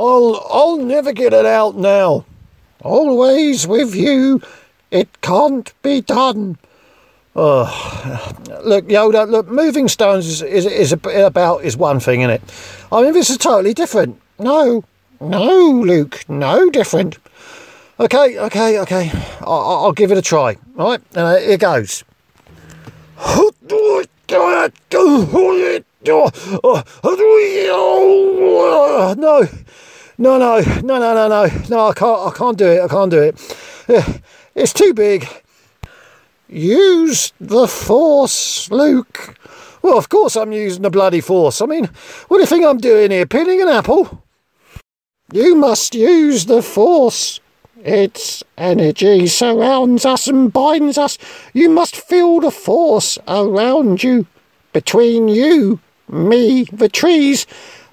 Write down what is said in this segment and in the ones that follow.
I'll, I'll never get it out now. Always with you, it can't be done. Oh, look, Yoda, look, moving stones is, is, is about is one thing, isn't it? I mean, this is totally different. No, no, Luke, no different. Okay, okay, okay. I'll, I'll give it a try. All right, uh, here it goes. No, no, no, no, no, no, no, no. I can't. I can't do it. I can't do it. Eh, it's too big. Use the force, Luke. Well, of course I'm using the bloody force. I mean, what do you think I'm doing here? Peeling an apple? You must use the force. Its energy surrounds us and binds us. You must feel the force around you, between you me, the trees,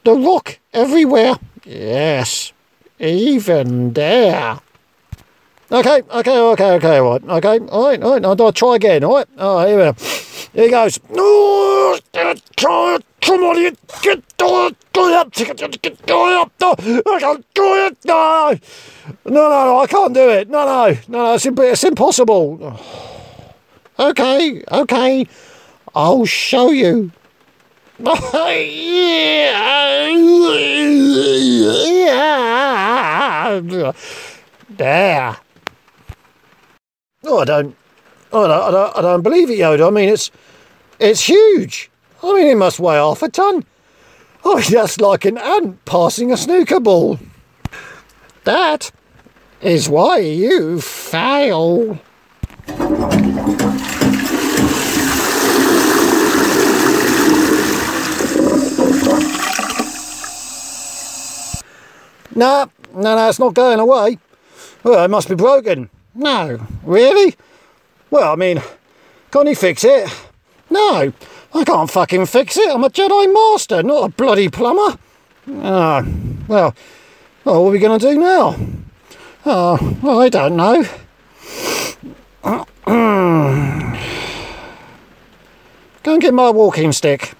the rock, everywhere. Yes, even there. Okay, okay, okay, okay, all right, okay, all right, all right, I'll, I'll try again, all right, all right, here we go. Here he goes. Oh, come on, you get up, get up, no, no, no, I can't do it. No, no, no, no, it's, it's impossible. Okay, okay, I'll show you. There. Oh, I don't, I don't, I don't, I don't believe it, Yoda. I mean, it's, it's huge. I mean, it must weigh half a ton. Oh, that's like an ant passing a snooker ball. That is why you fail. No, no, no, it's not going away. Well, it must be broken. No, really? Well, I mean, can't he fix it? No, I can't fucking fix it. I'm a Jedi Master, not a bloody plumber. Ah, well, well, what are we going to do now? Oh, well, I don't know. Go and get my walking stick.